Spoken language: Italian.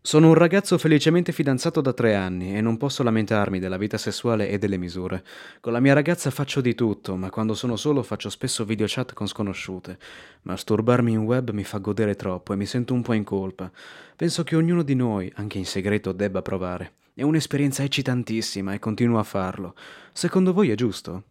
Sono un ragazzo felicemente fidanzato da tre anni e non posso lamentarmi della vita sessuale e delle misure. Con la mia ragazza faccio di tutto, ma quando sono solo faccio spesso video chat con sconosciute. Masturbarmi in web mi fa godere troppo e mi sento un po' in colpa. Penso che ognuno di noi, anche in segreto, debba provare. È un'esperienza eccitantissima e continuo a farlo. Secondo voi è giusto?